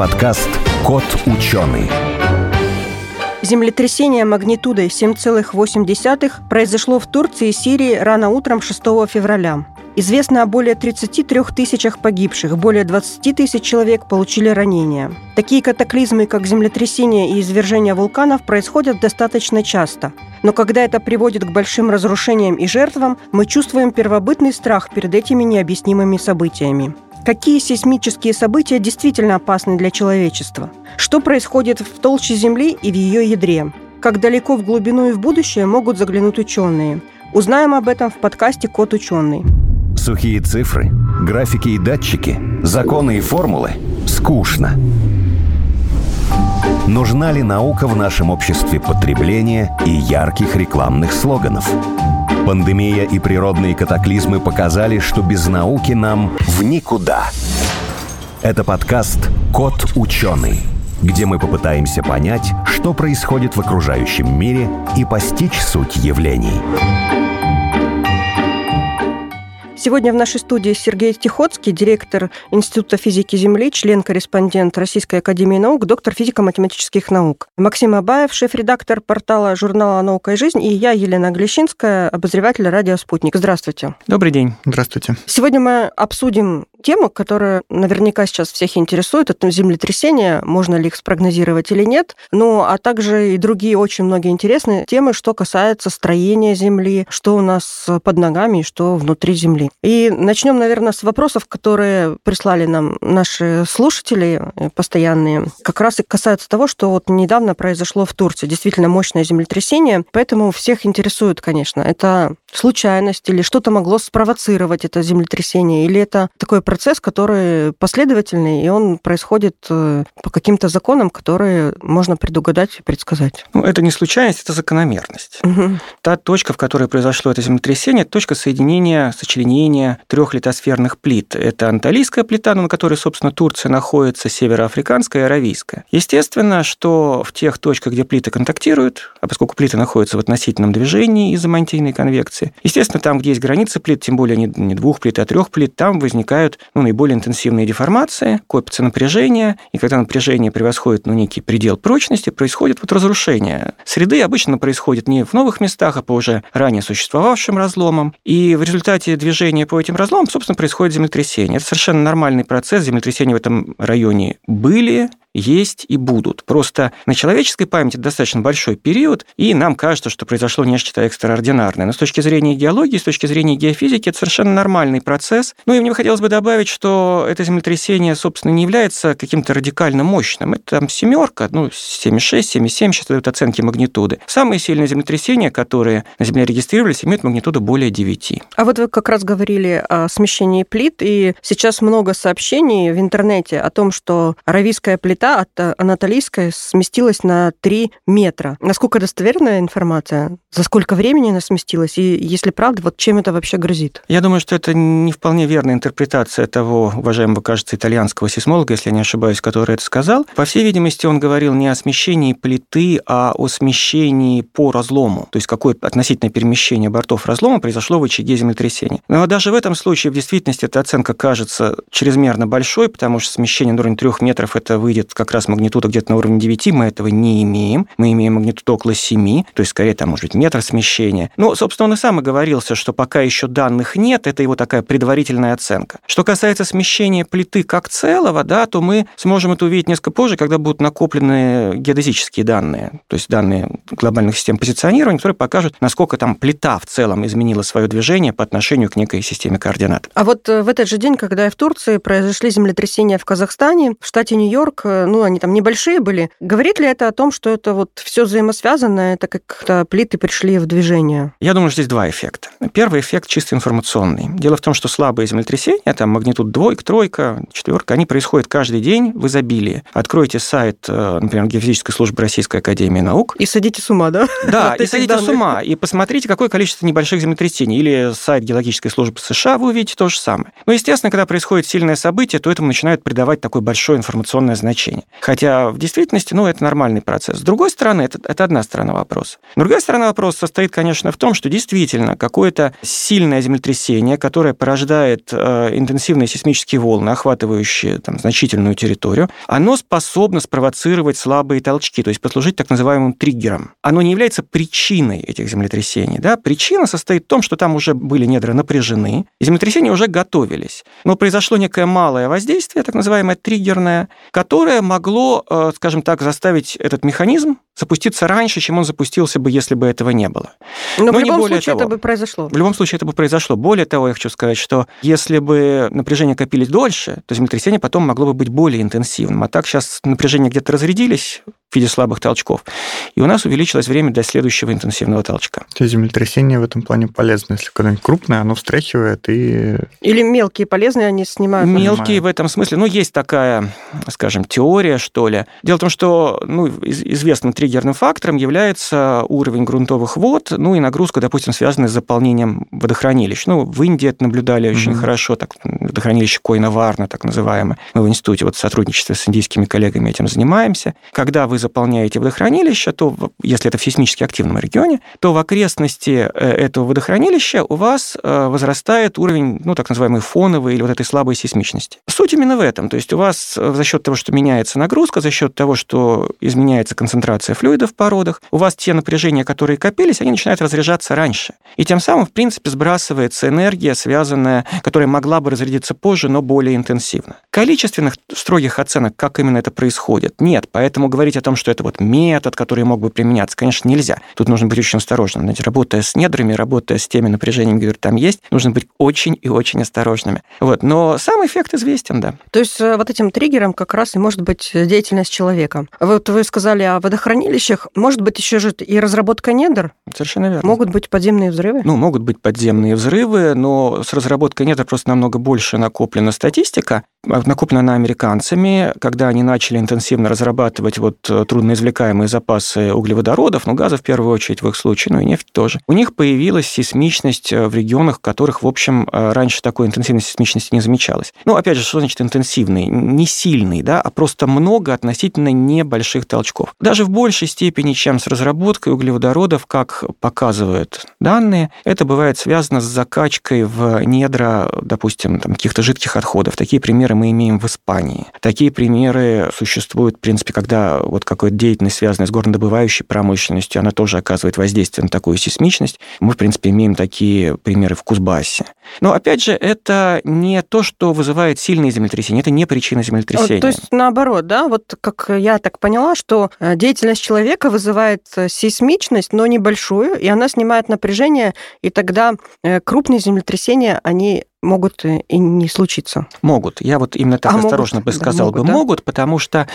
подкаст «Кот ученый». Землетрясение магнитудой 7,8 произошло в Турции и Сирии рано утром 6 февраля. Известно о более 33 тысячах погибших, более 20 тысяч человек получили ранения. Такие катаклизмы, как землетрясение и извержение вулканов, происходят достаточно часто. Но когда это приводит к большим разрушениям и жертвам, мы чувствуем первобытный страх перед этими необъяснимыми событиями. Какие сейсмические события действительно опасны для человечества? Что происходит в толще Земли и в ее ядре? Как далеко в глубину и в будущее могут заглянуть ученые? Узнаем об этом в подкасте «Кот ученый». Сухие цифры, графики и датчики, законы и формулы – скучно. Нужна ли наука в нашем обществе потребления и ярких рекламных слоганов? Пандемия и природные катаклизмы показали, что без науки нам в никуда. Это подкаст «Кот ученый», где мы попытаемся понять, что происходит в окружающем мире и постичь суть явлений. Сегодня в нашей студии Сергей Тихоцкий, директор Института физики Земли, член-корреспондент Российской Академии Наук, доктор физико-математических наук. Максим Абаев, шеф-редактор портала журнала «Наука и жизнь», и я, Елена Глещинская, обозреватель радио «Спутник». Здравствуйте. Добрый день. Здравствуйте. Сегодня мы обсудим тему, которая наверняка сейчас всех интересует. Это землетрясение, можно ли их спрогнозировать или нет. Ну, а также и другие очень многие интересные темы, что касается строения Земли, что у нас под ногами и что внутри Земли. И начнем, наверное, с вопросов, которые прислали нам наши слушатели постоянные. Как раз и касаются того, что вот недавно произошло в Турции. Действительно мощное землетрясение. Поэтому всех интересует, конечно, это случайность или что-то могло спровоцировать это землетрясение, или это такой процесс, который последовательный, и он происходит э, по каким-то законам, которые можно предугадать и предсказать. Ну, это не случайность, это закономерность. Угу. Та точка, в которой произошло это землетрясение, это точка соединения, сочленения трех литосферных плит. Это анталийская плита, на которой, собственно, Турция находится, североафриканская и аравийская. Естественно, что в тех точках, где плиты контактируют, а поскольку плиты находятся в относительном движении из-за мантийной конвекции, границы. Естественно, там, где есть границы плит, тем более не, не двух плит, а трех плит, там возникают ну, наиболее интенсивные деформации, копится напряжение, и когда напряжение превосходит ну, некий предел прочности, происходит вот разрушение. Среды обычно происходит не в новых местах, а по уже ранее существовавшим разломам, и в результате движения по этим разломам, собственно, происходит землетрясение. Это совершенно нормальный процесс, землетрясения в этом районе были, есть и будут. Просто на человеческой памяти достаточно большой период, и нам кажется, что произошло нечто экстраординарное. Но с точки зрения геологии, с точки зрения геофизики, это совершенно нормальный процесс. Ну и мне хотелось бы добавить, что это землетрясение, собственно, не является каким-то радикально мощным. Это там семерка, ну, 7,6, 7,7, сейчас дают оценки магнитуды. Самые сильные землетрясения, которые на Земле регистрировались, имеют магнитуду более 9. А вот вы как раз говорили о смещении плит, и сейчас много сообщений в интернете о том, что аравийская плита высота от э, Анатолийской сместилась на 3 метра. Насколько достоверная информация? За сколько времени она сместилась? И если правда, вот чем это вообще грозит? Я думаю, что это не вполне верная интерпретация того, уважаемого, кажется, итальянского сейсмолога, если я не ошибаюсь, который это сказал. По всей видимости, он говорил не о смещении плиты, а о смещении по разлому. То есть какое относительное перемещение бортов разлома произошло в очаге землетрясения. Но даже в этом случае в действительности эта оценка кажется чрезмерно большой, потому что смещение на уровень 3 метров это выйдет как раз магнитуда где-то на уровне 9, мы этого не имеем. Мы имеем магнитуду около 7, то есть скорее там может быть метр смещения. Но, собственно, он и сам и говорился, что пока еще данных нет, это его такая предварительная оценка. Что касается смещения плиты как целого, да, то мы сможем это увидеть несколько позже, когда будут накоплены геодезические данные, то есть данные глобальных систем позиционирования, которые покажут, насколько там плита в целом изменила свое движение по отношению к некой системе координат. А вот э, в этот же день, когда и в Турции произошли землетрясения в Казахстане, в штате Нью-Йорк, э, ну, они там небольшие были. Говорит ли это о том, что это вот все взаимосвязано, это как-то плиты пришли в движение? Я думаю, что здесь два эффекта. Первый эффект чисто информационный. Дело в том, что слабые землетрясения, там магнитуд двойка, тройка, четверка, они происходят каждый день в изобилии. Откройте сайт, э, например, Геофизической службы Российской Академии Наук. И садите с ума, да? Да, и садите с ума. И посмотрите, какое количество небольших землетрясений. Или сайт Геологической службы США, вы увидите то же самое. Но, естественно, когда происходит сильное событие, то этому начинают придавать такое большое информационное значение землетрясения. Хотя в действительности, ну, это нормальный процесс. С другой стороны, это, это одна сторона вопроса. Другая сторона вопроса состоит, конечно, в том, что действительно какое-то сильное землетрясение, которое порождает э, интенсивные сейсмические волны, охватывающие там, значительную территорию, оно способно спровоцировать слабые толчки, то есть послужить так называемым триггером. Оно не является причиной этих землетрясений. Да? Причина состоит в том, что там уже были недра напряжены, и землетрясения уже готовились. Но произошло некое малое воздействие, так называемое триггерное, которое могло, э, скажем так, заставить этот механизм запуститься раньше, чем он запустился бы, если бы этого не было. Но, Но в любом случае того. это бы произошло. В любом случае это бы произошло. Более того, я хочу сказать, что если бы напряжение копились дольше, то землетрясение потом могло бы быть более интенсивным. А так сейчас напряжение где-то разрядились, в виде слабых толчков. И у нас увеличилось время до следующего интенсивного толчка. То есть землетрясение в этом плане полезно. Если когда-нибудь крупное, оно встряхивает и... Или мелкие полезные, они снимают. Мелкие понимаю. в этом смысле. Ну, есть такая, скажем, теория, что ли. Дело в том, что ну, известным триггерным фактором является уровень грунтовых вод, ну и нагрузка, допустим, связанная с заполнением водохранилищ. Ну, в Индии это наблюдали mm-hmm. очень хорошо, так, водохранилище Койна-Варна, так называемое. Мы в институте вот в сотрудничестве с индийскими коллегами этим занимаемся. Когда вы заполняете водохранилище, то, если это в сейсмически активном регионе, то в окрестности э, этого водохранилища у вас э, возрастает уровень, ну, так называемый фоновый или вот этой слабой сейсмичности. Суть именно в этом. То есть у вас э, за счет того, что меняется нагрузка, за счет того, что изменяется концентрация флюида в породах, у вас те напряжения, которые копились, они начинают разряжаться раньше. И тем самым, в принципе, сбрасывается энергия, связанная, которая могла бы разрядиться позже, но более интенсивно. Количественных строгих оценок, как именно это происходит, нет. Поэтому говорить о том, что это вот метод, который мог бы применяться, конечно, нельзя. Тут нужно быть очень осторожным. Знаете, работая с недрами, работая с теми напряжениями, которые там есть, нужно быть очень и очень осторожными. Вот. Но сам эффект известен, да. То есть э, вот этим триггером как раз и может быть деятельность человека. Вот вы сказали о водохранилищах. Может быть еще же и разработка недр? Совершенно верно. Могут быть подземные взрывы? Ну, могут быть подземные взрывы, но с разработкой недр просто намного больше накоплена статистика. Накоплена она американцами, когда они начали интенсивно разрабатывать вот э, трудноизвлекаемые запасы углеводородов, ну, газа в первую очередь в их случае, ну и нефть тоже. У них появилась сейсмичность э, в регионах, в которых, в общем, э, раньше такой интенсивной сейсмичности не замечалось. Ну, опять же, что значит интенсивный? Не сильный, да, а просто много относительно небольших толчков. Даже в большей степени, чем с разработкой углеводородов, как показывают данные, это бывает связано с закачкой в недра, допустим, каких-то жидких отходов. Такие примеры мы имеем в Испании. Такие примеры существуют, в принципе, когда вот какая-то деятельность, связанная с горнодобывающей промышленностью, она тоже оказывает воздействие на такую сейсмичность. Мы, в принципе, имеем такие примеры в Кузбассе. Но, опять же, это не то, что вызывает сильные землетрясения, это не причина землетрясения. То есть, наоборот, да, вот как я так поняла, что э, деятельность человека вызывает э, сейсмичность, но небольшую, и она снимает напряжение, и тогда э, крупные землетрясения, они могут и не случиться. Могут. Я вот именно так а осторожно могут, бы сказал да, могут, бы да? могут, потому что,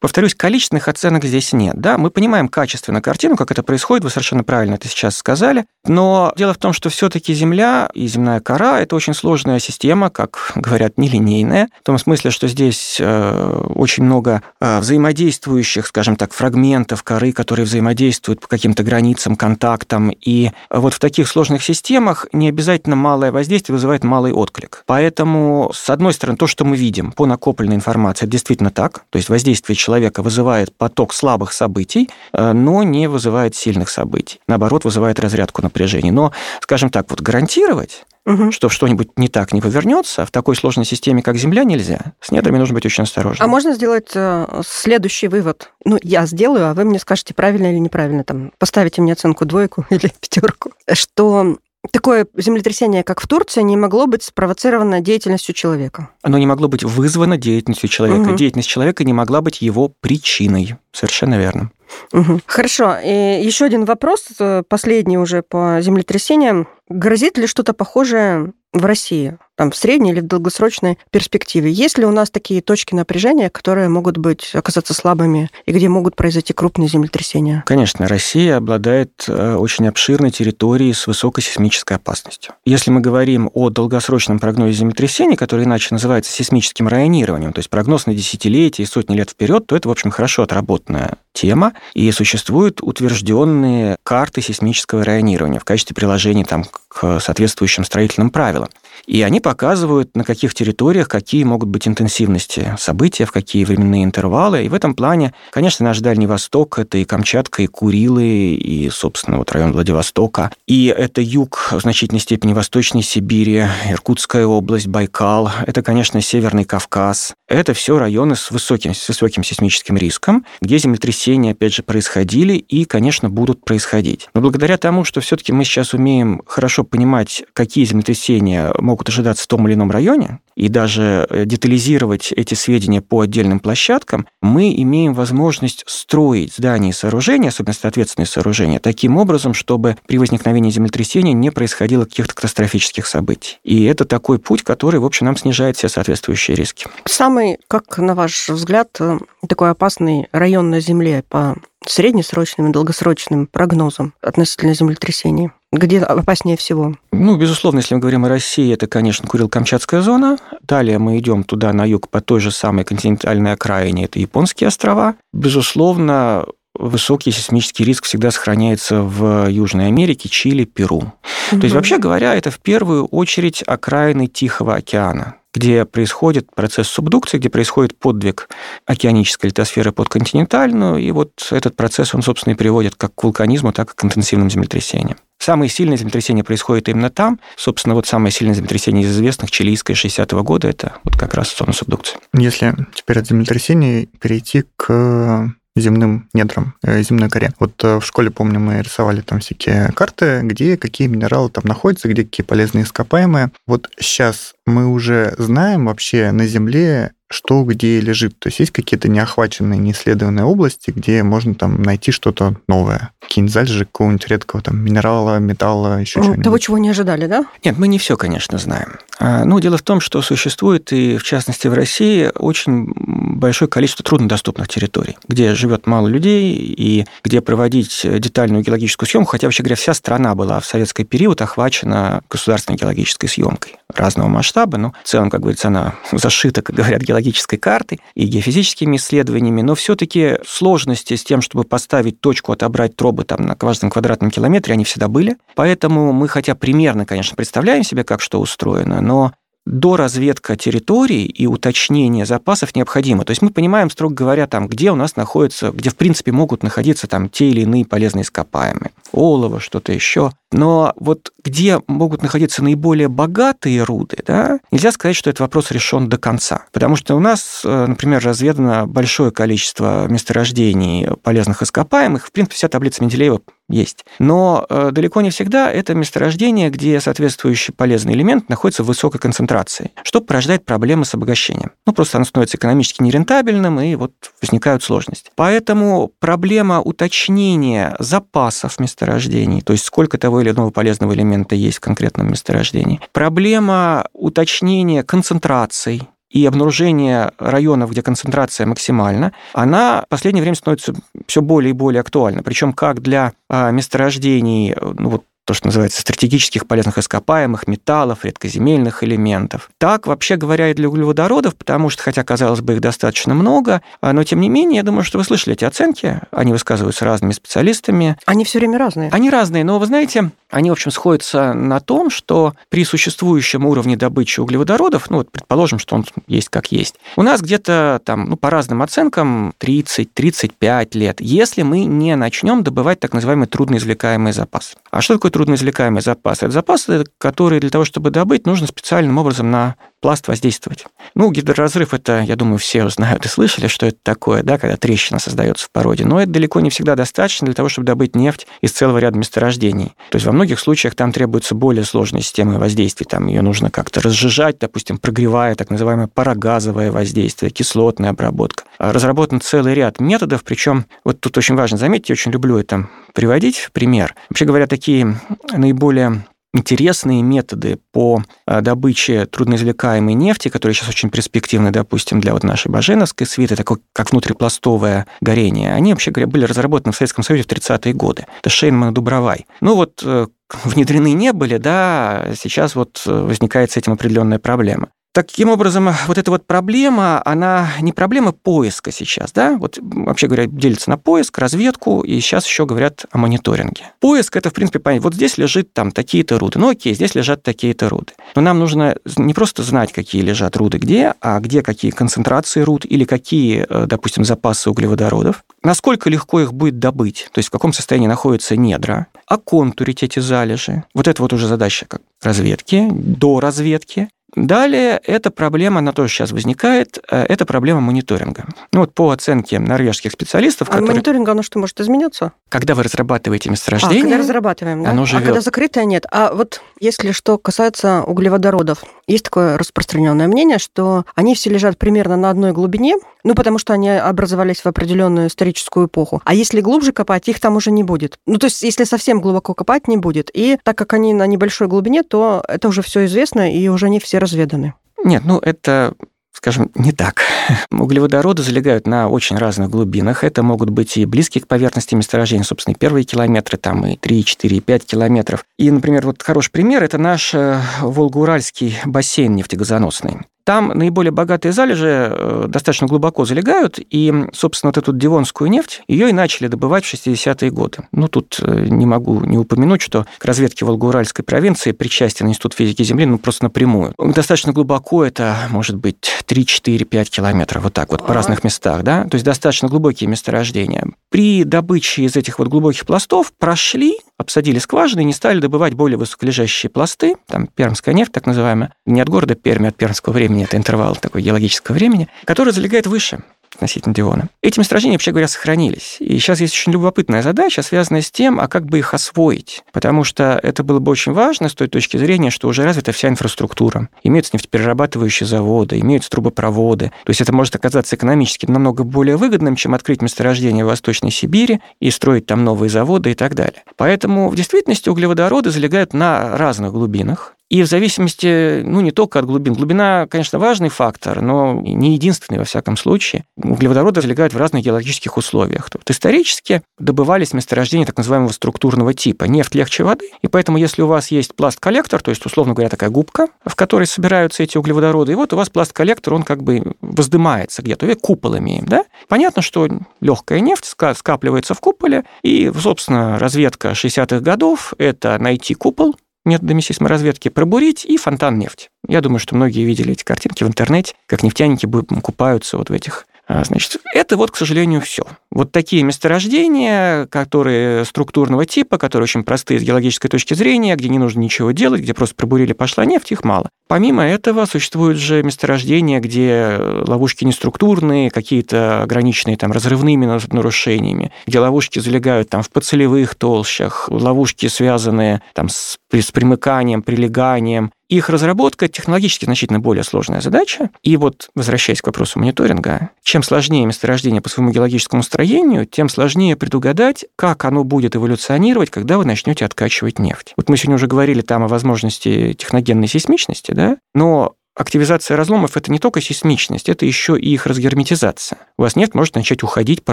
повторюсь, количественных оценок здесь нет. Да, мы понимаем качественно картину, как это происходит, вы совершенно правильно это сейчас сказали, но дело в том, что все-таки Земля и земная кора – это очень сложная система, как говорят, нелинейная, в том смысле, что здесь э, очень много э, взаимодействующих, скажем так, фрагментов коры, которые взаимодействуют по каким-то границам, контактам, и вот в таких сложных системах не обязательно малое воздействие вызывает малый малый отклик. Поэтому, с одной стороны, то, что мы видим по накопленной информации, это действительно так. То есть воздействие человека вызывает поток слабых событий, э, но не вызывает сильных событий. Наоборот, вызывает разрядку напряжения. Но, скажем так, вот гарантировать угу. что что-нибудь не так не повернется, в такой сложной системе, как Земля, нельзя. С недрами нужно быть очень осторожным. А можно сделать э, следующий вывод? Ну, я сделаю, а вы мне скажете, правильно или неправильно. Там, поставите мне оценку двойку или пятерку. Что такое землетрясение, как в Турции, не могло быть спровоцировано деятельностью человека. Оно не могло быть вызвано деятельностью человека. Угу. Деятельность человека не могла быть его причиной. Совершенно верно. Угу. Хорошо. И еще один вопрос, э, последний уже по землетрясениям. Грозит ли что-то похожее в России? там, в средней или в долгосрочной перспективе. Есть ли у нас такие точки напряжения, которые могут быть, оказаться слабыми, и где могут произойти крупные землетрясения? Конечно, Россия обладает э, очень обширной территорией с высокой сейсмической опасностью. Если мы говорим о долгосрочном прогнозе землетрясений, который иначе называется сейсмическим районированием, то есть прогноз на десятилетия и сотни лет вперед, то это, в общем, хорошо отработанная тема, и существуют утвержденные карты сейсмического районирования в качестве приложений там, к соответствующим строительным правилам. И они показывают, на каких территориях какие могут быть интенсивности события, в какие временные интервалы. И в этом плане, конечно, наш Дальний Восток – это и Камчатка, и Курилы, и, собственно, вот район Владивостока. И это юг в значительной степени Восточной Сибири, Иркутская область, Байкал. Это, конечно, Северный Кавказ. Это все районы с высоким, с высоким сейсмическим риском, где землетрясения, опять же, происходили и, конечно, будут происходить. Но благодаря тому, что все-таки мы сейчас умеем хорошо понимать, какие землетрясения могут ожидаться в том или ином районе, и даже э, детализировать эти сведения по отдельным площадкам, мы имеем возможность строить здания и сооружения, особенно соответственные сооружения, таким образом, чтобы при возникновении землетрясения не происходило каких-то катастрофических событий. И это такой путь, который, в общем, нам снижает все соответствующие риски. Самый, как на ваш взгляд, э, такой опасный район на Земле по среднесрочным и долгосрочным прогнозам относительно землетрясений? Где опаснее всего? Ну, безусловно, если мы говорим о России, это, конечно, Курил-Камчатская зона. Далее мы идем туда на юг по той же самой континентальной окраине, это японские острова. Безусловно, высокий сейсмический риск всегда сохраняется в Южной Америке, Чили, Перу. Угу. То есть, вообще говоря, это в первую очередь окраины Тихого океана где происходит процесс субдукции, где происходит подвиг океанической литосферы под континентальную, и вот этот процесс, он, собственно, и приводит как к вулканизму, так и к интенсивным землетрясениям. Самые сильные землетрясения происходят именно там. Собственно, вот самое сильное землетрясение из известных, чилийское 60-го года, это вот как раз зона субдукции. Если теперь от землетрясений перейти к земным недрам, э, земной коре. Вот э, в школе, помню, мы рисовали там всякие карты, где какие минералы там находятся, где какие полезные ископаемые. Вот сейчас мы уже знаем вообще на Земле, что где лежит. То есть есть какие-то неохваченные, неисследованные области, где можно там найти что-то новое. Какие-нибудь залежи какого-нибудь редкого там минерала, металла, еще ну, чего-нибудь. Того, чего не ожидали, да? Нет, мы не все, конечно, знаем. А, ну, дело в том, что существует, и в частности в России, очень большое количество труднодоступных территорий, где живет мало людей, и где проводить детальную геологическую съемку, хотя, вообще говоря, вся страна была в советский период охвачена государственной геологической съемкой разного масштаба, но в целом, как говорится, она зашита, как говорят, геологической картой и геофизическими исследованиями, но все-таки сложности с тем, чтобы поставить точку, отобрать тробы там на каждом квадратном километре, они всегда были. Поэтому мы, хотя примерно, конечно, представляем себе, как что устроено, но доразведка территорий и уточнение запасов необходимо. То есть мы понимаем, строго говоря, там, где у нас находится, где, в принципе, могут находиться там те или иные полезные ископаемые. Олово, что-то еще. Но вот где могут находиться наиболее богатые руды, да, нельзя сказать, что этот вопрос решен до конца. Потому что у нас, э, например, разведано большое количество месторождений полезных ископаемых. В принципе, вся таблица Менделеева есть. Но э, далеко не всегда это месторождение, где соответствующий полезный элемент находится в высокой концентрации, что порождает проблемы с обогащением. Ну, просто оно становится экономически нерентабельным, и вот возникают сложности. Поэтому проблема уточнения запасов месторождений, то есть сколько того или иного полезного элемента есть в конкретном месторождении. Проблема уточнения концентраций, и обнаружение районов, где концентрация максимальна, она в последнее время становится все более и более актуальна. Причем как для а, месторождений, ну вот то, что называется стратегических полезных ископаемых, металлов, редкоземельных элементов. Так, вообще говоря, и для углеводородов, потому что, хотя, казалось бы, их достаточно много, а, но, тем не менее, я думаю, что вы слышали эти оценки, они высказываются разными специалистами. Они все время разные. Они разные, но, вы знаете, они, в общем, сходятся на том, что при существующем уровне добычи углеводородов, ну, вот предположим, что он есть как есть, у нас где-то там, ну, по разным оценкам, 30-35 лет, если мы не начнем добывать так называемый трудноизвлекаемый запас. А что такое трудноизвлекаемый запас? Это запас, который для того, чтобы добыть, нужно специальным образом на пласт воздействовать. Ну, гидроразрыв это, я думаю, все знают и слышали, что это такое, да, когда трещина создается в породе. Но это далеко не всегда достаточно для того, чтобы добыть нефть из целого ряда месторождений. То есть во многих случаях там требуется более сложная система воздействия. Там ее нужно как-то разжижать, допустим, прогревая, так называемое парагазовое воздействие, кислотная обработка. Разработан целый ряд методов, причем вот тут очень важно заметить, я очень люблю это приводить в пример. Вообще говоря, такие наиболее интересные методы по э, добыче трудноизвлекаемой нефти, которые сейчас очень перспективны, допустим, для вот нашей Баженовской свиты, такое как внутрипластовое горение, они, вообще говоря, были разработаны в Советском Союзе в 30-е годы. Это Шейнман и Дубровай. Ну вот э, внедрены не были, да, сейчас вот э, возникает с этим определенная проблема. Таким образом, вот эта вот проблема, она не проблема поиска сейчас, да? Вот вообще говоря, делится на поиск, разведку, и сейчас еще говорят о мониторинге. Поиск – это, в принципе, понять, вот здесь лежит там такие-то руды, ну окей, здесь лежат такие-то руды. Но нам нужно не просто знать, какие лежат руды где, а где какие концентрации руд или какие, э, допустим, запасы углеводородов, насколько легко их будет добыть, то есть в каком состоянии находятся недра, оконтурить эти залежи. Вот это вот уже задача как разведки, до разведки. Далее эта проблема, она тоже сейчас возникает, э, это проблема мониторинга. Ну вот по оценке норвежских специалистов... А которые... мониторинг, оно что, может изменяться? Когда вы разрабатываете месторождение... А, когда разрабатываем, да? Оно живет. А когда закрытое, нет. А вот если что касается углеводородов, есть такое распространенное мнение, что они все лежат примерно на одной глубине, ну, потому что они образовались в определенную историческую эпоху. А если глубже копать, их там уже не будет. Ну, то есть, если совсем глубоко копать, не будет. И так как они на небольшой глубине, то это уже все известно, и уже не все разведаны. Нет, ну это скажем, не так. Углеводороды залегают на очень разных глубинах. Это могут быть и близкие к поверхности месторождения, собственно, первые километры, там и 3, 4, 5 километров. И, например, вот хороший пример – это наш э, Волгоуральский бассейн нефтегазоносный. Там наиболее богатые залежи э, достаточно глубоко залегают, и, собственно, вот эту дивонскую нефть, ее и начали добывать в 60-е годы. Ну, тут э, не могу не упомянуть, что к разведке Волгоуральской провинции причастен Институт физики Земли, ну, просто напрямую. Достаточно глубоко, это может быть 3, 4, 5 километров, вот так вот, по разных местах, да, то есть достаточно глубокие месторождения. При добыче из этих вот глубоких пластов прошли, обсадили скважины и не стали добывать более высоколежащие пласты, там пермская нефть, так называемая, не от города Перми, а от пермского времени, это интервал такой геологического времени, который залегает выше относительно Диона. Эти месторождения, вообще говоря, сохранились. И сейчас есть очень любопытная задача, связанная с тем, а как бы их освоить. Потому что это было бы очень важно с той точки зрения, что уже развита вся инфраструктура. Имеются нефтеперерабатывающие заводы, имеются трубопроводы. То есть это может оказаться экономически намного более выгодным, чем открыть месторождение в Восточной Сибири и строить там новые заводы и так далее. Поэтому в действительности углеводороды залегают на разных глубинах. И в зависимости, ну, не только от глубин. Глубина, конечно, важный фактор, но не единственный во всяком случае. Углеводороды залегают в разных геологических условиях. Вот исторически добывались месторождения так называемого структурного типа. Нефть легче воды, и поэтому если у вас есть пласт-коллектор, то есть, условно говоря, такая губка, в которой собираются эти углеводороды, и вот у вас пласт-коллектор, он как бы воздымается где-то, вы купол имеем, да? Понятно, что легкая нефть скапливается в куполе, и, собственно, разведка 60-х годов – это найти купол, методами сейсморазведки пробурить и фонтан нефти. Я думаю, что многие видели эти картинки в интернете, как нефтяники купаются вот в этих Значит, это вот, к сожалению, все. Вот такие месторождения, которые структурного типа, которые очень простые с геологической точки зрения, где не нужно ничего делать, где просто пробурили, пошла нефть, их мало. Помимо этого, существуют же месторождения, где ловушки не структурные, какие-то ограниченные там разрывными нарушениями, где ловушки залегают там в подсолевых толщах, ловушки, связанные там с, с примыканием, прилеганием, их разработка технологически значительно более сложная задача. И вот, возвращаясь к вопросу мониторинга, чем сложнее месторождение по своему геологическому строению, тем сложнее предугадать, как оно будет эволюционировать, когда вы начнете откачивать нефть. Вот мы сегодня уже говорили там о возможности техногенной сейсмичности, да, но Активизация разломов – это не только сейсмичность, это еще и их разгерметизация. У вас нефть может начать уходить по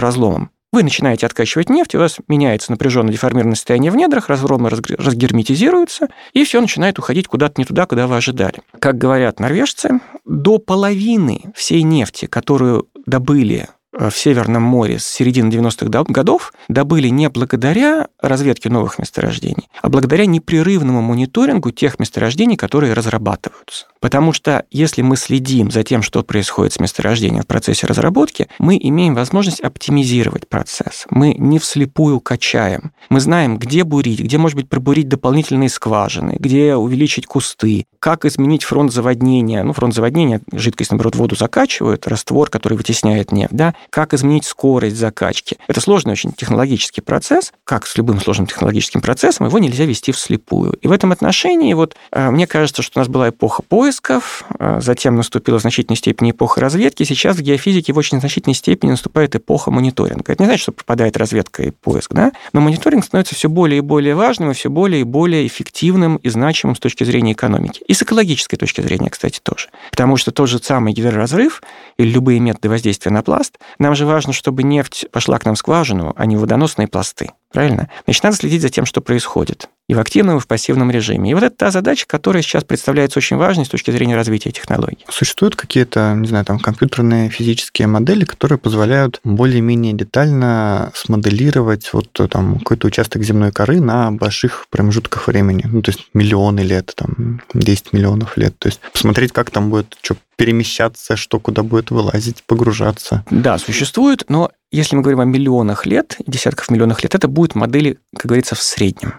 разломам. Вы начинаете откачивать нефть, у вас меняется напряженное деформированное состояние в недрах, разломы разгерметизируются, и все начинает уходить куда-то не туда, куда вы ожидали. Как говорят норвежцы, до половины всей нефти, которую добыли в Северном море с середины 90-х годов добыли не благодаря разведке новых месторождений, а благодаря непрерывному мониторингу тех месторождений, которые разрабатываются. Потому что если мы следим за тем, что происходит с месторождением в процессе разработки, мы имеем возможность оптимизировать процесс. Мы не вслепую качаем. Мы знаем, где бурить, где, может быть, пробурить дополнительные скважины, где увеличить кусты, как изменить фронт заводнения. Ну, фронт заводнения, жидкость, наоборот, воду закачивают, раствор, который вытесняет нефть, да, как изменить скорость закачки. Это сложный очень технологический процесс. Как с любым сложным технологическим процессом, его нельзя вести вслепую. И в этом отношении вот э, мне кажется, что у нас была эпоха поисков, э, затем наступила в значительной степени эпоха разведки, сейчас в геофизике в очень значительной степени наступает эпоха мониторинга. Это не значит, что пропадает разведка и поиск, да? но мониторинг становится все более и более важным и все более и более эффективным и значимым с точки зрения экономики. И с экологической точки зрения, кстати, тоже. Потому что тот же самый гидроразрыв или любые методы воздействия на пласт нам же важно, чтобы нефть пошла к нам в скважину, а не водоносные пласты. Правильно? Значит, надо следить за тем, что происходит. И в активном, и в пассивном режиме. И вот это та задача, которая сейчас представляется очень важной с точки зрения развития технологий. Существуют какие-то, не знаю, там компьютерные физические модели, которые позволяют более-менее детально смоделировать вот там какой-то участок земной коры на больших промежутках времени, ну, то есть миллионы лет, там, 10 миллионов лет, то есть посмотреть, как там будет что перемещаться, что куда будет вылазить, погружаться. Да, существует, но если мы говорим о миллионах лет, десятков миллионов лет, это будут модели, как говорится, в среднем.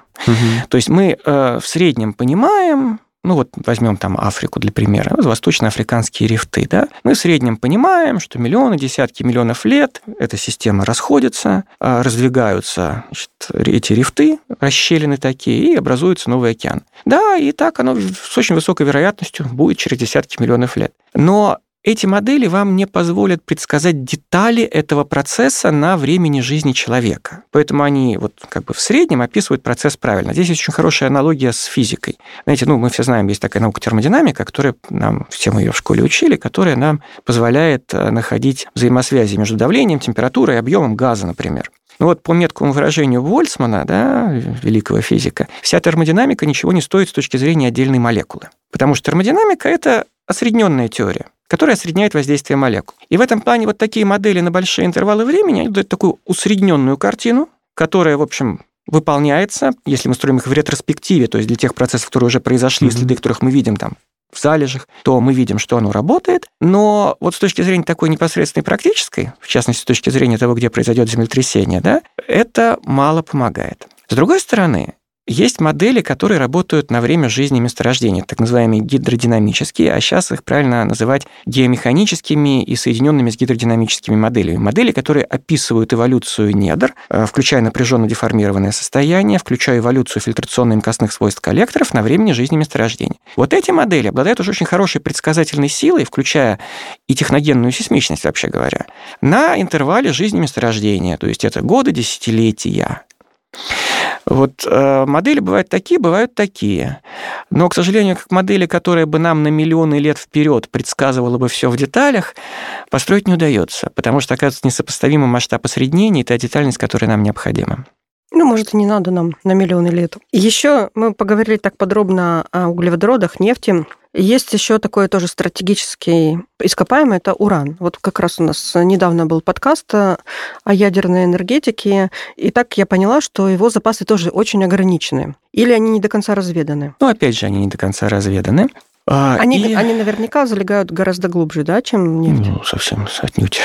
То есть мы э, в среднем понимаем, ну вот возьмем там Африку для примера, восточноафриканские рифты, да, мы в среднем понимаем, что миллионы, десятки миллионов лет эта система расходится, а, раздвигаются значит, эти рифты, расщелины такие, и образуется новый океан. Да, и так оно с очень высокой вероятностью будет через десятки миллионов лет. Но эти модели вам не позволят предсказать детали этого процесса на времени жизни человека. Поэтому они вот как бы в среднем описывают процесс правильно. Здесь очень хорошая аналогия с физикой. Знаете, ну, мы все знаем, есть такая наука термодинамика, которая нам, все мы ее в школе учили, которая нам позволяет э, находить взаимосвязи между давлением, температурой и объемом газа, например. Ну вот по меткому выражению Вольцмана, да, великого физика, вся термодинамика ничего не стоит с точки зрения отдельной молекулы. Потому что термодинамика – это осредненная теория которая осредняет воздействие молекул. И в этом плане вот такие модели на большие интервалы времени дают такую усредненную картину, которая, в общем, выполняется, если мы строим их в ретроспективе, то есть для тех процессов, которые уже произошли, mm-hmm. следы которых мы видим там в залежах, то мы видим, что оно работает. Но вот с точки зрения такой непосредственной практической, в частности, с точки зрения того, где произойдет землетрясение, да, это мало помогает. С другой стороны, есть модели, которые работают на время жизни месторождения, так называемые гидродинамические, а сейчас их правильно называть геомеханическими и соединенными с гидродинамическими моделями. Модели, которые описывают эволюцию недр, э, включая напряженно деформированное состояние, включая эволюцию фильтрационно-имкостных свойств коллекторов на времени жизни месторождения. Вот эти модели обладают уже очень хорошей предсказательной силой, включая и техногенную сейсмичность, вообще говоря, на интервале жизни месторождения, то есть это годы, десятилетия. Вот э, модели бывают такие, бывают такие. Но, к сожалению, как модели, которая бы нам на миллионы лет вперед предсказывала бы все в деталях, построить не удается, потому что оказывается несопоставимый масштаб осреднений и та детальность, которая нам необходима. Ну, может, и не надо нам на миллионы лет. Еще мы поговорили так подробно о углеводородах, нефти. Есть еще такое тоже стратегический ископаемый, это уран. Вот как раз у нас недавно был подкаст о ядерной энергетике, и так я поняла, что его запасы тоже очень ограничены. Или они не до конца разведаны? Ну, опять же, они не до конца разведаны. А, они, и... они наверняка залегают гораздо глубже, да, чем нефть? Ну, совсем отнюдь.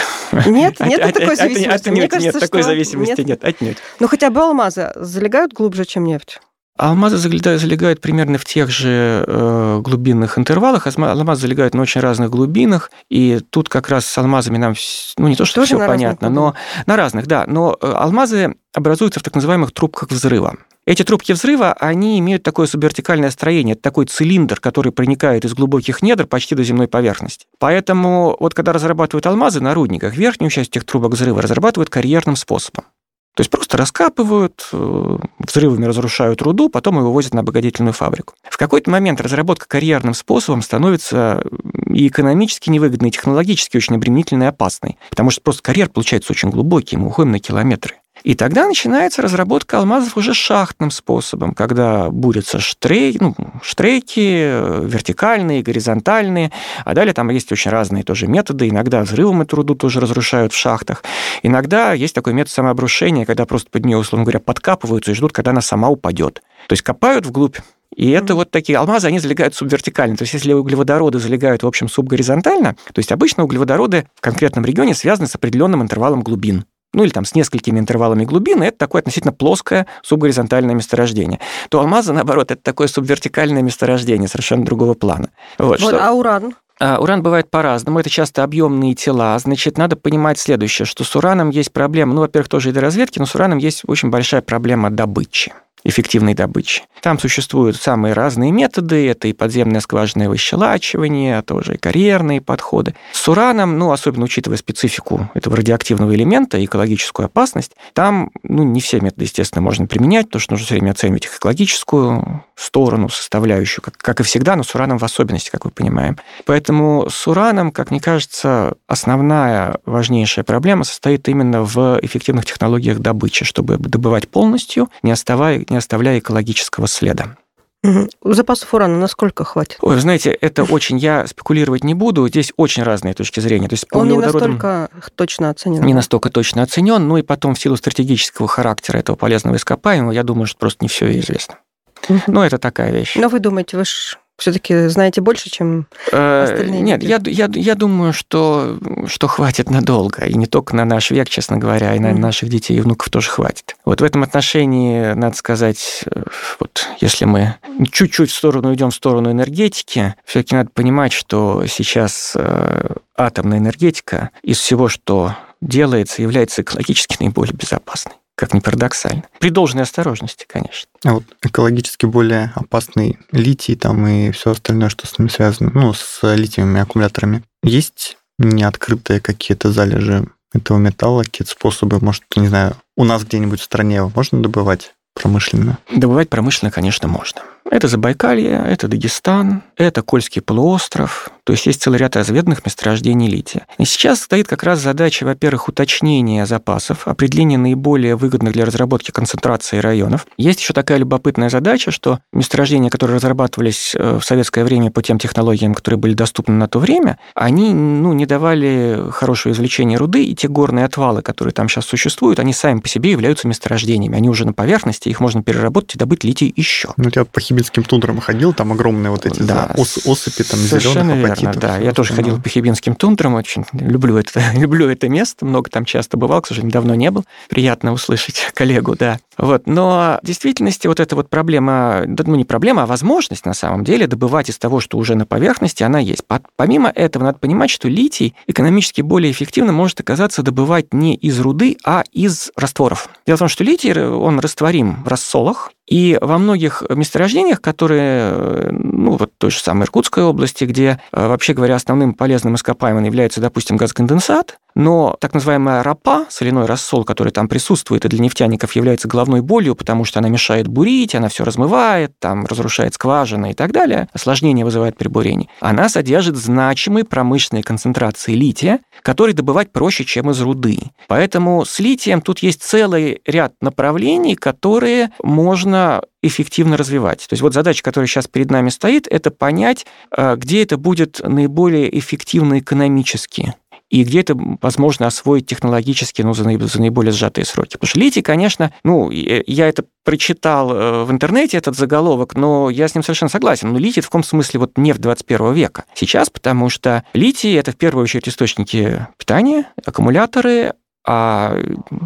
Нет, нет такой зависимости. Отнюдь, Мне кажется, нет, такой зависимости нет, отнюдь. Ну, хотя бы алмазы залегают глубже, чем нефть? Алмазы залегают, залегают примерно в тех же э, глубинных интервалах. Алмазы залегают на очень разных глубинах, и тут как раз с алмазами нам, ну не то, что Тоже все понятно, но на разных, да. Но э, алмазы образуются в так называемых трубках взрыва. Эти трубки взрыва, они имеют такое субвертикальное строение, это такой цилиндр, который проникает из глубоких недр почти до земной поверхности. Поэтому вот когда разрабатывают алмазы на рудниках, верхнюю часть этих трубок взрыва разрабатывают карьерным способом. То есть просто раскапывают, э, взрывами разрушают руду, потом его вывозят на обогатительную фабрику. В какой-то момент разработка карьерным способом становится и экономически невыгодной, и технологически очень обременительной и опасной, потому что просто карьер получается очень глубокий, мы уходим на километры. И тогда начинается разработка алмазов уже шахтным способом, когда бурятся штрей, ну, штреки, э, вертикальные, горизонтальные, а далее там есть очень разные тоже методы. Иногда взрывом эту руду тоже разрушают в шахтах. Иногда есть такой метод самообрушения, когда просто под нее, условно говоря, подкапываются и ждут, когда она сама упадет. То есть копают вглубь и это вот такие алмазы, они залегают субвертикально. То есть если углеводороды залегают, в общем, субгоризонтально, то есть обычно углеводороды в конкретном регионе связаны с определенным интервалом глубин ну или там с несколькими интервалами глубины, это такое относительно плоское субгоризонтальное месторождение. То алмазы, наоборот, это такое субвертикальное месторождение совершенно другого плана. Вот, вот что... А уран? А, уран бывает по-разному, это часто объемные тела. Значит, надо понимать следующее, что с ураном есть проблема, ну, во-первых, тоже и до разведки, но с ураном есть очень большая проблема добычи эффективной добычи. Там существуют самые разные методы, это и подземное скважинное выщелачивание, а тоже и карьерные подходы. С ураном, ну, особенно учитывая специфику этого радиоактивного элемента, экологическую опасность, там, ну, не все методы, естественно, можно применять, потому что нужно все время оценивать их экологическую сторону, составляющую, как, как и всегда, но с ураном в особенности, как вы понимаем. Поэтому с ураном, как мне кажется, основная важнейшая проблема состоит именно в эффективных технологиях добычи, чтобы добывать полностью, не оставая, не оставляя экологического следа. Угу. Запасов урана насколько хватит? Ой, знаете, это очень... Я спекулировать не буду. Здесь очень разные точки зрения. То есть Он не настолько точно оценен. Не настолько точно оценен. Ну и потом в силу стратегического характера этого полезного ископаемого, я думаю, что просто не все известно. Угу. Ну, это такая вещь. Но вы думаете, вы же все-таки знаете больше, чем э, остальные? Нет, я, я, я думаю, что, что хватит надолго. И не только на наш век, честно говоря, и на наших детей и внуков тоже хватит. Вот в этом отношении, надо сказать, э, вот если мы чуть-чуть в сторону идем в сторону энергетики, все-таки надо понимать, что сейчас э, атомная энергетика из всего, что делается, является экологически наиболее безопасной как ни парадоксально. При должной осторожности, конечно. А вот экологически более опасный литий там и все остальное, что с ним связано, ну, с литиевыми аккумуляторами. Есть неоткрытые какие-то залежи этого металла, какие-то способы, может, не знаю, у нас где-нибудь в стране можно добывать промышленно? Добывать промышленно, конечно, можно. Это Забайкалье, это Дагестан, это Кольский полуостров, то есть есть целый ряд разведанных месторождений лития. И сейчас стоит как раз задача, во-первых, уточнения запасов, определения наиболее выгодных для разработки концентрации районов. Есть еще такая любопытная задача, что месторождения, которые разрабатывались э, в советское время по тем технологиям, которые были доступны на то время, они ну, не давали хорошего извлечения руды, и те горные отвалы, которые там сейчас существуют, они сами по себе являются месторождениями. Они уже на поверхности, их можно переработать и добыть литий еще. Ну, я по хибинским тундрам ходил, там огромные вот эти да, ос, осыпи там зеленых апатитов. Да, я тоже ходил по хибинским тундрам, очень люблю это, люблю это место, много там часто бывал, к сожалению, давно не был. Приятно услышать коллегу, да. Вот. Но в действительности вот эта вот проблема, ну не проблема, а возможность на самом деле добывать из того, что уже на поверхности, она есть. Помимо этого, надо понимать, что литий экономически более эффективно может оказаться добывать не из руды, а из растворов. Дело в том, что литий, он растворим в рассолах, и во многих месторождениях, которые, ну, вот той же самой Иркутской области, где, э, вообще говоря, основным полезным ископаемым является, допустим, газоконденсат, но так называемая ропа, соляной рассол, который там присутствует и для нефтяников является головной болью, потому что она мешает бурить, она все размывает, там разрушает скважины и так далее, осложнение вызывает при бурении, она содержит значимые промышленные концентрации лития, который добывать проще, чем из руды. Поэтому с литием тут есть целый ряд направлений, которые можно эффективно развивать. То есть вот задача, которая сейчас перед нами стоит, это понять, э, где это будет наиболее эффективно экономически и где это возможно освоить технологически ну, за, наиболее сжатые сроки. Потому что литий, конечно, ну, я это прочитал э, в интернете, этот заголовок, но я с ним совершенно согласен. Но литий в каком смысле вот нефть 21 века. Сейчас, потому что литий – это в первую очередь источники питания, аккумуляторы, а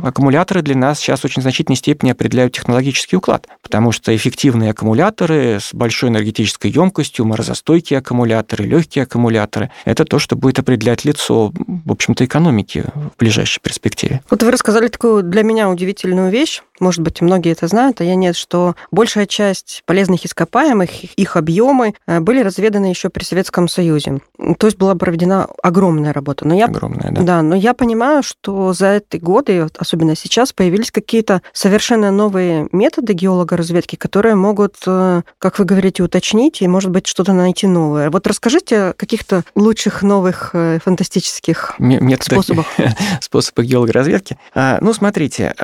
аккумуляторы для нас сейчас в очень значительной степени определяют технологический уклад, потому что эффективные аккумуляторы с большой энергетической емкостью, морозостойкие аккумуляторы, легкие аккумуляторы – это то, что будет определять лицо, в общем-то, экономики в ближайшей перспективе. Вот вы рассказали такую для меня удивительную вещь, может быть, многие это знают, а я нет, что большая часть полезных ископаемых, их объемы э, были разведаны еще при Советском Союзе. То есть была проведена огромная работа. Но я, огромная, да. Да, но я понимаю, что за эти годы, особенно сейчас, появились какие-то совершенно новые методы геологоразведки, которые могут, э, как вы говорите, уточнить и, может быть, что-то найти новое. Вот расскажите о каких-то лучших новых э, фантастических Методы, способах. Способах геологоразведки. А, ну, смотрите,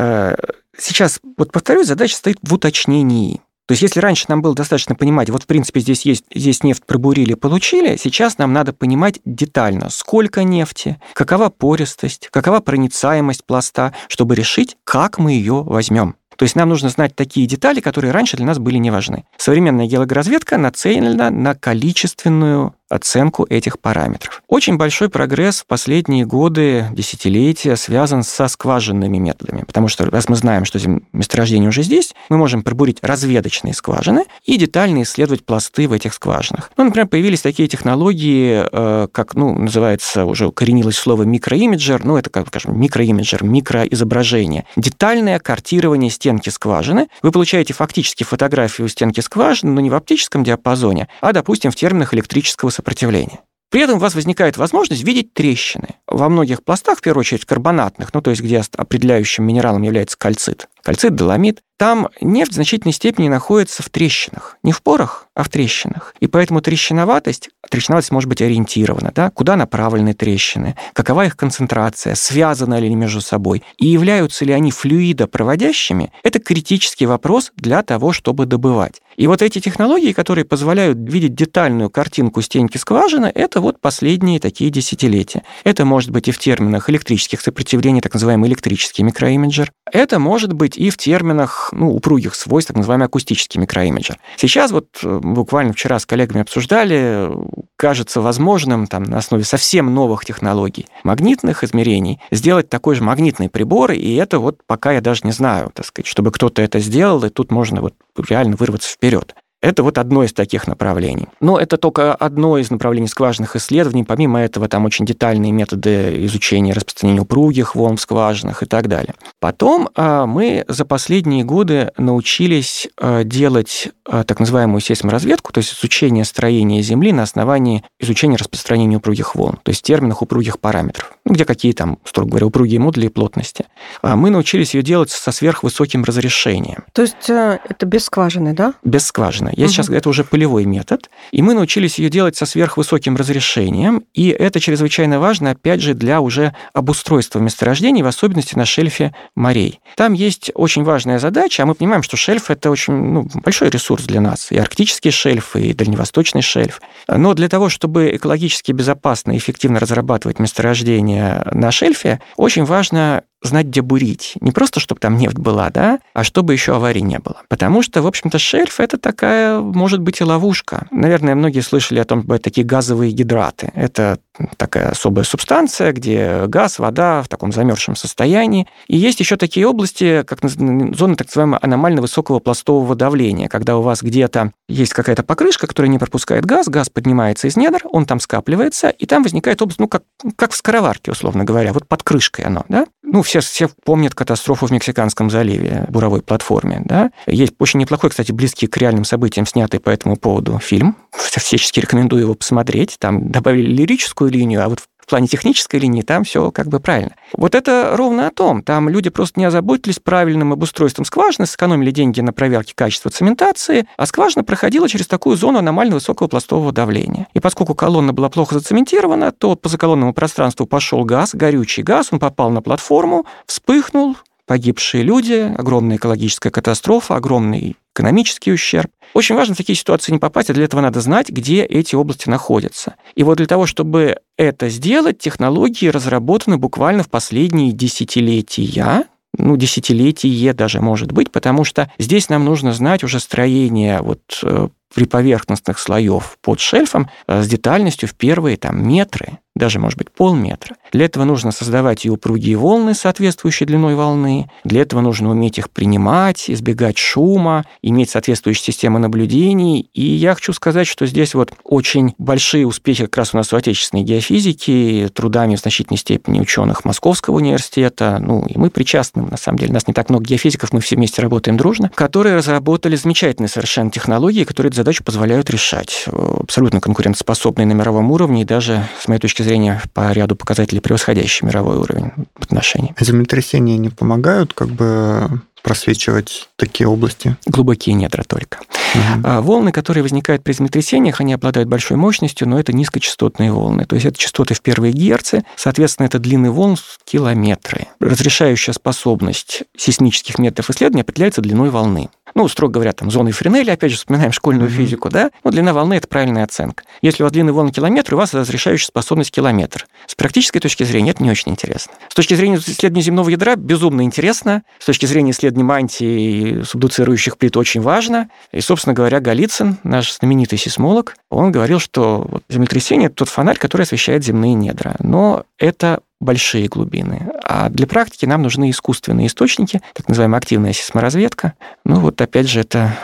сейчас, вот повторюсь, задача стоит в уточнении. То есть если раньше нам было достаточно понимать, вот в принципе здесь есть здесь нефть пробурили, получили, сейчас нам надо понимать детально, сколько нефти, какова пористость, какова проницаемость пласта, чтобы решить, как мы ее возьмем. То есть нам нужно знать такие детали, которые раньше для нас были не важны. Современная геологоразведка нацелена на количественную оценку этих параметров. Очень большой прогресс в последние годы, десятилетия связан со скважинными методами, потому что раз мы знаем, что месторождение уже здесь, мы можем пробурить разведочные скважины и детально исследовать пласты в этих скважинах. Ну, например, появились такие технологии, э, как, ну, называется, уже укоренилось слово микроимиджер, ну, это, как скажем, микроимиджер, микроизображение. Детальное картирование стенки скважины. Вы получаете фактически фотографию стенки скважины, но не в оптическом диапазоне, а, допустим, в терминах электрического сопротивления. При этом у вас возникает возможность видеть трещины. Во многих пластах, в первую очередь карбонатных, ну то есть где определяющим минералом является кальцит, кальцит, доломит, там нефть в значительной степени находится в трещинах. Не в порах, а в трещинах. И поэтому трещиноватость, трещиноватость может быть ориентирована, да, куда направлены трещины, какова их концентрация, связаны ли они между собой, и являются ли они флюидопроводящими, это критический вопрос для того, чтобы добывать. И вот эти технологии, которые позволяют видеть детальную картинку стенки скважины, это вот последние такие десятилетия. Это может быть и в терминах электрических сопротивлений, так называемый электрический микроимиджер. Это может быть и в терминах ну, упругих свойств, так называемый акустический микроимиджер. Сейчас вот э, буквально вчера с коллегами обсуждали, кажется возможным там, на основе совсем новых технологий магнитных измерений сделать такой же магнитный прибор, и это вот пока я даже не знаю, так сказать, чтобы кто-то это сделал, и тут можно вот реально вырваться вперед. Это вот одно из таких направлений. Но это только одно из направлений скважинных исследований. Помимо этого, там очень детальные методы изучения распространения упругих волн в скважинах и так далее. Потом а, мы за последние годы научились а, делать а, так называемую сейсморазведку, то есть изучение строения Земли на основании изучения распространения упругих волн, то есть терминах упругих параметров, ну, где какие там, строго говоря, упругие модули и плотности. Мы научились ее делать со сверхвысоким разрешением. То есть э, это без скважины, да? Без скважины. Я угу. сейчас это уже полевой метод, и мы научились ее делать со сверхвысоким разрешением, и это чрезвычайно важно, опять же, для уже обустройства месторождений, в особенности на шельфе морей. Там есть очень важная задача, а мы понимаем, что шельф это очень ну, большой ресурс для нас, и арктический шельф, и дальневосточный шельф. Но для того, чтобы экологически безопасно и эффективно разрабатывать месторождения на шельфе, очень важно знать, где бурить. Не просто, чтобы там нефть была, да, а чтобы еще аварий не было. Потому что, в общем-то, шельф – это такая, может быть, и ловушка. Наверное, многие слышали о том, что такие газовые гидраты. Это такая особая субстанция, где газ, вода в таком замерзшем состоянии. И есть еще такие области, как зоны так называемого аномально высокого пластового давления, когда у вас где-то есть какая-то покрышка, которая не пропускает газ, газ поднимается из недр, он там скапливается, и там возникает область, ну, как, как в скороварке, условно говоря, вот под крышкой оно, да? Ну, все, все помнят катастрофу в Мексиканском заливе, буровой платформе, да? Есть очень неплохой, кстати, близкий к реальным событиям снятый по этому поводу фильм. Всячески рекомендую его посмотреть. Там добавили лирическую линию, а вот в плане технической линии там все как бы правильно. Вот это ровно о том. Там люди просто не озаботились правильным обустройством скважины, сэкономили деньги на проверке качества цементации, а скважина проходила через такую зону аномально высокого пластового давления. И поскольку колонна была плохо зацементирована, то по заколонному пространству пошел газ, горючий газ, он попал на платформу, вспыхнул, погибшие люди, огромная экологическая катастрофа, огромный экономический ущерб. Очень важно в такие ситуации не попасть, а для этого надо знать, где эти области находятся. И вот для того, чтобы это сделать, технологии разработаны буквально в последние десятилетия, ну, десятилетие даже может быть, потому что здесь нам нужно знать уже строение вот э, приповерхностных слоев под шельфом э, с детальностью в первые там, метры даже, может быть, полметра. Для этого нужно создавать и упругие волны, соответствующие длиной волны. Для этого нужно уметь их принимать, избегать шума, иметь соответствующие системы наблюдений. И я хочу сказать, что здесь вот очень большие успехи как раз у нас в отечественной геофизике, трудами в значительной степени ученых Московского университета. Ну, и мы причастны, на самом деле. Нас не так много геофизиков, мы все вместе работаем дружно, которые разработали замечательные совершенно технологии, которые задачу позволяют решать. Абсолютно конкурентоспособные на мировом уровне и даже, с моей точки зрения, по ряду показателей превосходящий мировой уровень отношений. Землетрясения не помогают как бы просвечивать такие области? Глубокие недра только. Угу. Волны, которые возникают при землетрясениях, они обладают большой мощностью, но это низкочастотные волны. То есть это частоты в первые герцы, соответственно, это длины волн в километры. Разрешающая способность сейсмических методов исследования определяется длиной волны ну, строго говоря, там, зоны Френеля, опять же, вспоминаем школьную mm-hmm. физику, да, ну, длина волны – это правильная оценка. Если у вас длины волны километр, у вас разрешающая способность километр. С практической точки зрения это не очень интересно. С точки зрения исследования земного ядра безумно интересно, с точки зрения исследования мантии субдуцирующих плит очень важно. И, собственно говоря, Голицын, наш знаменитый сейсмолог, он говорил, что землетрясение – это тот фонарь, который освещает земные недра. Но это большие глубины. А для практики нам нужны искусственные источники, так называемая активная сейсморазведка. Ну вот опять же это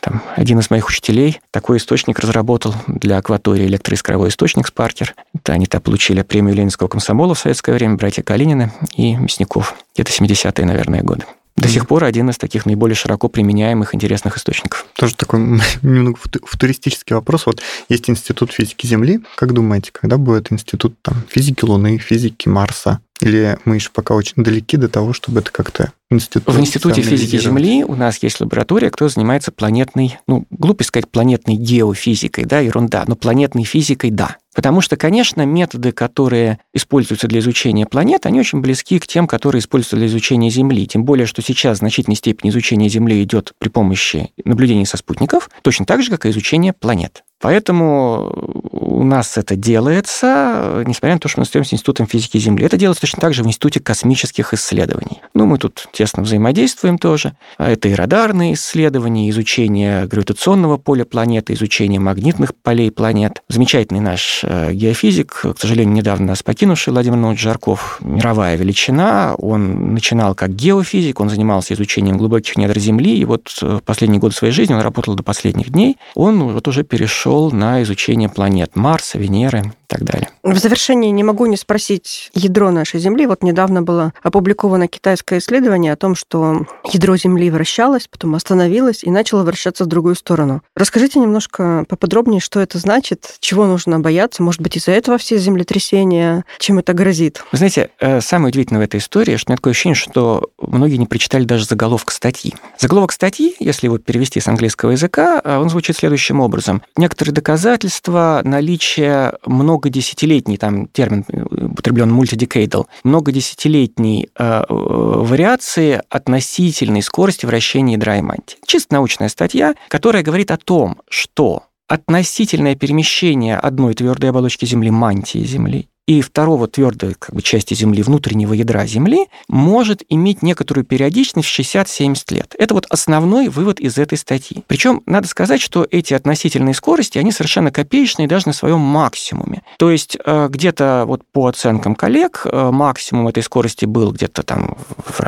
там, один из моих учителей такой источник разработал для акватории электроискровой источник Спаркер. Это они то получили премию Ленинского комсомола в советское время, братья Калинина и Мясников. Где-то 70-е, наверное, годы. До сих пор один из таких наиболее широко применяемых интересных источников. Тоже такой немного футуристический вопрос. Вот есть Институт физики Земли. Как думаете, когда будет Институт там, физики Луны, физики Марса? Или мы еще пока очень далеки до того, чтобы это как-то институт В Институте физики Земли у нас есть лаборатория, кто занимается планетной, ну, глупо сказать, планетной геофизикой, да, ерунда, но планетной физикой, да. Потому что, конечно, методы, которые используются для изучения планет, они очень близки к тем, которые используются для изучения Земли. Тем более, что сейчас значительной степени изучения Земли идет при помощи наблюдений со спутников, точно так же, как и изучение планет. Поэтому у нас это делается, несмотря на то, что мы остаемся Институтом физики Земли. Это делается точно так же в Институте космических исследований. Ну, мы тут тесно взаимодействуем тоже. Это и радарные исследования, изучение гравитационного поля планеты, изучение магнитных полей планет. Замечательный наш э, геофизик, к сожалению, недавно нас покинувший Владимир Иванович Жарков, мировая величина. Он начинал как геофизик, он занимался изучением глубоких недр Земли, и вот в э, последние годы своей жизни, он работал до последних дней, он вот уже перешел на изучение планет Марса, Венеры так далее. В завершении не могу не спросить ядро нашей Земли. Вот недавно было опубликовано китайское исследование о том, что ядро Земли вращалось, потом остановилось и начало вращаться в другую сторону. Расскажите немножко поподробнее, что это значит, чего нужно бояться, может быть, из-за этого все землетрясения, чем это грозит? Вы знаете, э, самое удивительное в этой истории, что у меня такое ощущение, что многие не прочитали даже заголовок статьи. Заголовок статьи, если его перевести с английского языка, э, он звучит следующим образом. Некоторые доказательства наличия многодесятилетней, там термин употреблен multidecadal, многодесятилетней э, вариации относительной скорости вращения ядра и мантии. Чисто научная статья, которая говорит о том, что относительное перемещение одной твердой оболочки Земли, мантии Земли, и второго твердой как бы, части Земли, внутреннего ядра Земли, может иметь некоторую периодичность в 60-70 лет. Это вот основной вывод из этой статьи. Причем надо сказать, что эти относительные скорости, они совершенно копеечные даже на своем максимуме. То есть э, где-то вот по оценкам коллег э, максимум этой скорости был где-то там в,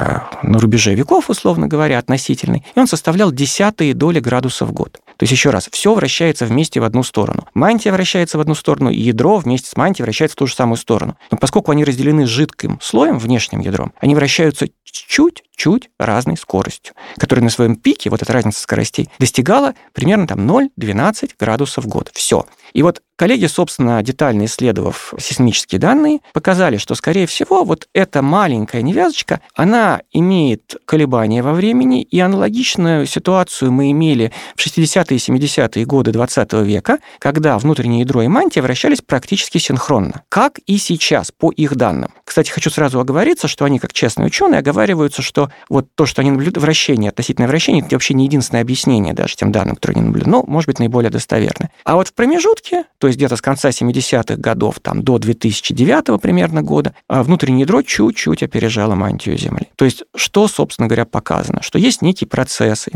на рубеже веков, условно говоря, относительный, и он составлял десятые доли градуса в год. То есть еще раз, все вращается вместе в одну сторону. Мантия вращается в одну сторону, и ядро вместе с мантией вращается в ту же самую сторону. Но поскольку они разделены жидким слоем, внешним ядром, они вращаются чуть-чуть разной скоростью, которая на своем пике, вот эта разница скоростей, достигала примерно там 0,12 градусов в год. Все. И вот коллеги, собственно, детально исследовав сейсмические данные, показали, что, скорее всего, вот эта маленькая невязочка, она имеет колебания во времени, и аналогичную ситуацию мы имели в 60-е и 70-е годы 20 века, когда внутреннее ядро и мантия вращались практически синхронно, как и сейчас, по их данным. Кстати, хочу сразу оговориться, что они, как честные ученые, оговариваются, что вот то, что они наблюдают, вращение, относительное вращение, это вообще не единственное объяснение даже тем данным, которые они наблюдают, но, может быть, наиболее достоверное. А вот в промежутке, то есть где-то с конца 70-х годов там, до 2009 примерно года, а внутреннее ядро чуть-чуть опережало мантию Земли. То есть что, собственно говоря, показано? Что есть некий процесс,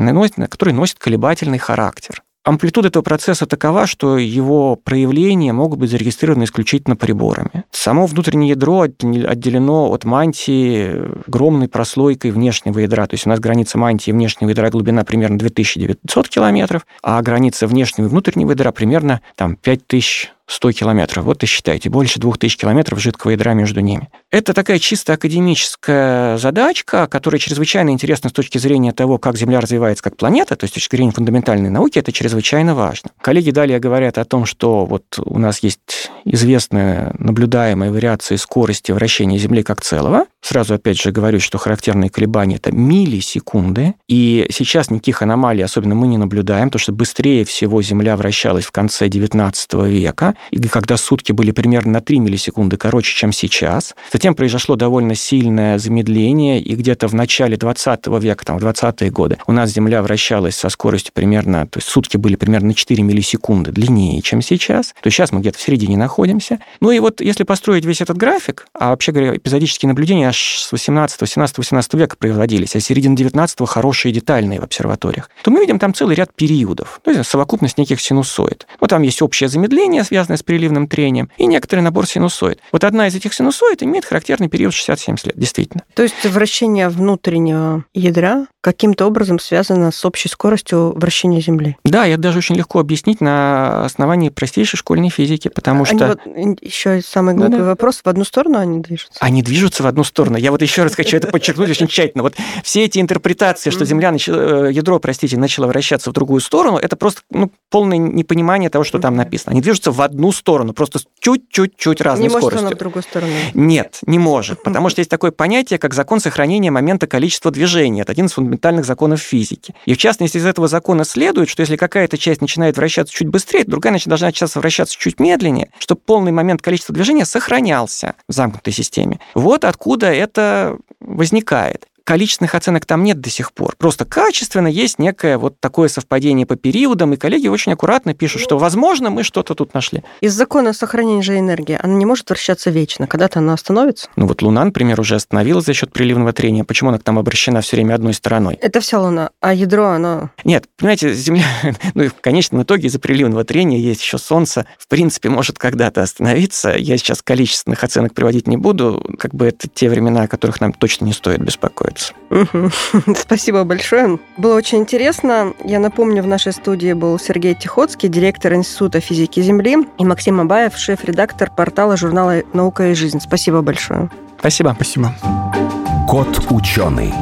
который носит колебательный характер. Амплитуда этого процесса такова, что его проявления могут быть зарегистрированы исключительно приборами. Само внутреннее ядро отделено от мантии огромной прослойкой внешнего ядра. То есть у нас граница мантии внешнего ядра глубина примерно 2900 километров, а граница внешнего и внутреннего ядра примерно там, 5000 100 километров. Вот и считайте, больше 2000 километров жидкого ядра между ними. Это такая чисто академическая задачка, которая чрезвычайно интересна с точки зрения того, как Земля развивается как планета, то есть с точки зрения фундаментальной науки, это чрезвычайно важно. Коллеги далее говорят о том, что вот у нас есть известная наблюдаемая вариация скорости вращения Земли как целого. Сразу опять же говорю, что характерные колебания – это миллисекунды, и сейчас никаких аномалий особенно мы не наблюдаем, потому что быстрее всего Земля вращалась в конце XIX века, когда сутки были примерно на 3 миллисекунды короче, чем сейчас. Затем произошло довольно сильное замедление, и где-то в начале 20 века, там, в 20-е годы, у нас Земля вращалась со скоростью примерно, то есть сутки были примерно на 4 миллисекунды длиннее, чем сейчас. То есть сейчас мы где-то в середине находимся. Ну и вот если построить весь этот график, а вообще говоря, эпизодические наблюдения аж с 18, 17, 18 века производились, а середина 19 хорошие детальные в обсерваториях, то мы видим там целый ряд периодов, то есть совокупность неких синусоид. Вот там есть общее замедление, связанное связанная с приливным трением, и некоторый набор синусоид. Вот одна из этих синусоид имеет характерный период 60-70 лет, действительно. То есть вращение внутреннего ядра каким-то образом связано с общей скоростью вращения Земли. Да, это даже очень легко объяснить на основании простейшей школьной физики, потому они что... Вот, еще самый да, да. вопрос, в одну сторону они движутся? Они движутся в одну сторону. Я вот еще раз хочу это подчеркнуть очень тщательно. Вот все эти интерпретации, что Земля, э, ядро, простите, начало вращаться в другую сторону, это просто ну, полное непонимание того, что там написано. Они движутся в одну сторону, просто чуть-чуть-чуть разной не скоростью. Не может она в другую сторону? Нет, не может, потому что есть такое понятие, как закон сохранения момента количества движения. Это один из фундаментальных законов физики. И в частности, из этого закона следует, что если какая-то часть начинает вращаться чуть быстрее, другая значит, должна начаться вращаться чуть медленнее, чтобы полный момент количества движения сохранялся в замкнутой системе. Вот откуда это возникает количественных оценок там нет до сих пор. Просто качественно есть некое вот такое совпадение по периодам, и коллеги очень аккуратно пишут, что, возможно, мы что-то тут нашли. Из закона сохранения же энергии она не может вращаться вечно. Когда-то она остановится? Ну вот Луна, например, уже остановилась за счет приливного трения. Почему она к нам обращена все время одной стороной? Это вся Луна, а ядро, оно... Нет, понимаете, Земля, ну и в конечном итоге из-за приливного трения есть еще Солнце. В принципе, может когда-то остановиться. Я сейчас количественных оценок приводить не буду. Как бы это те времена, о которых нам точно не стоит беспокоиться нравится. Спасибо большое. Было очень интересно. Я напомню, в нашей студии был Сергей Тихоцкий, директор Института физики Земли, и Максим Абаев, шеф-редактор портала журнала «Наука и жизнь». Спасибо большое. Спасибо. Спасибо. Кот ученый.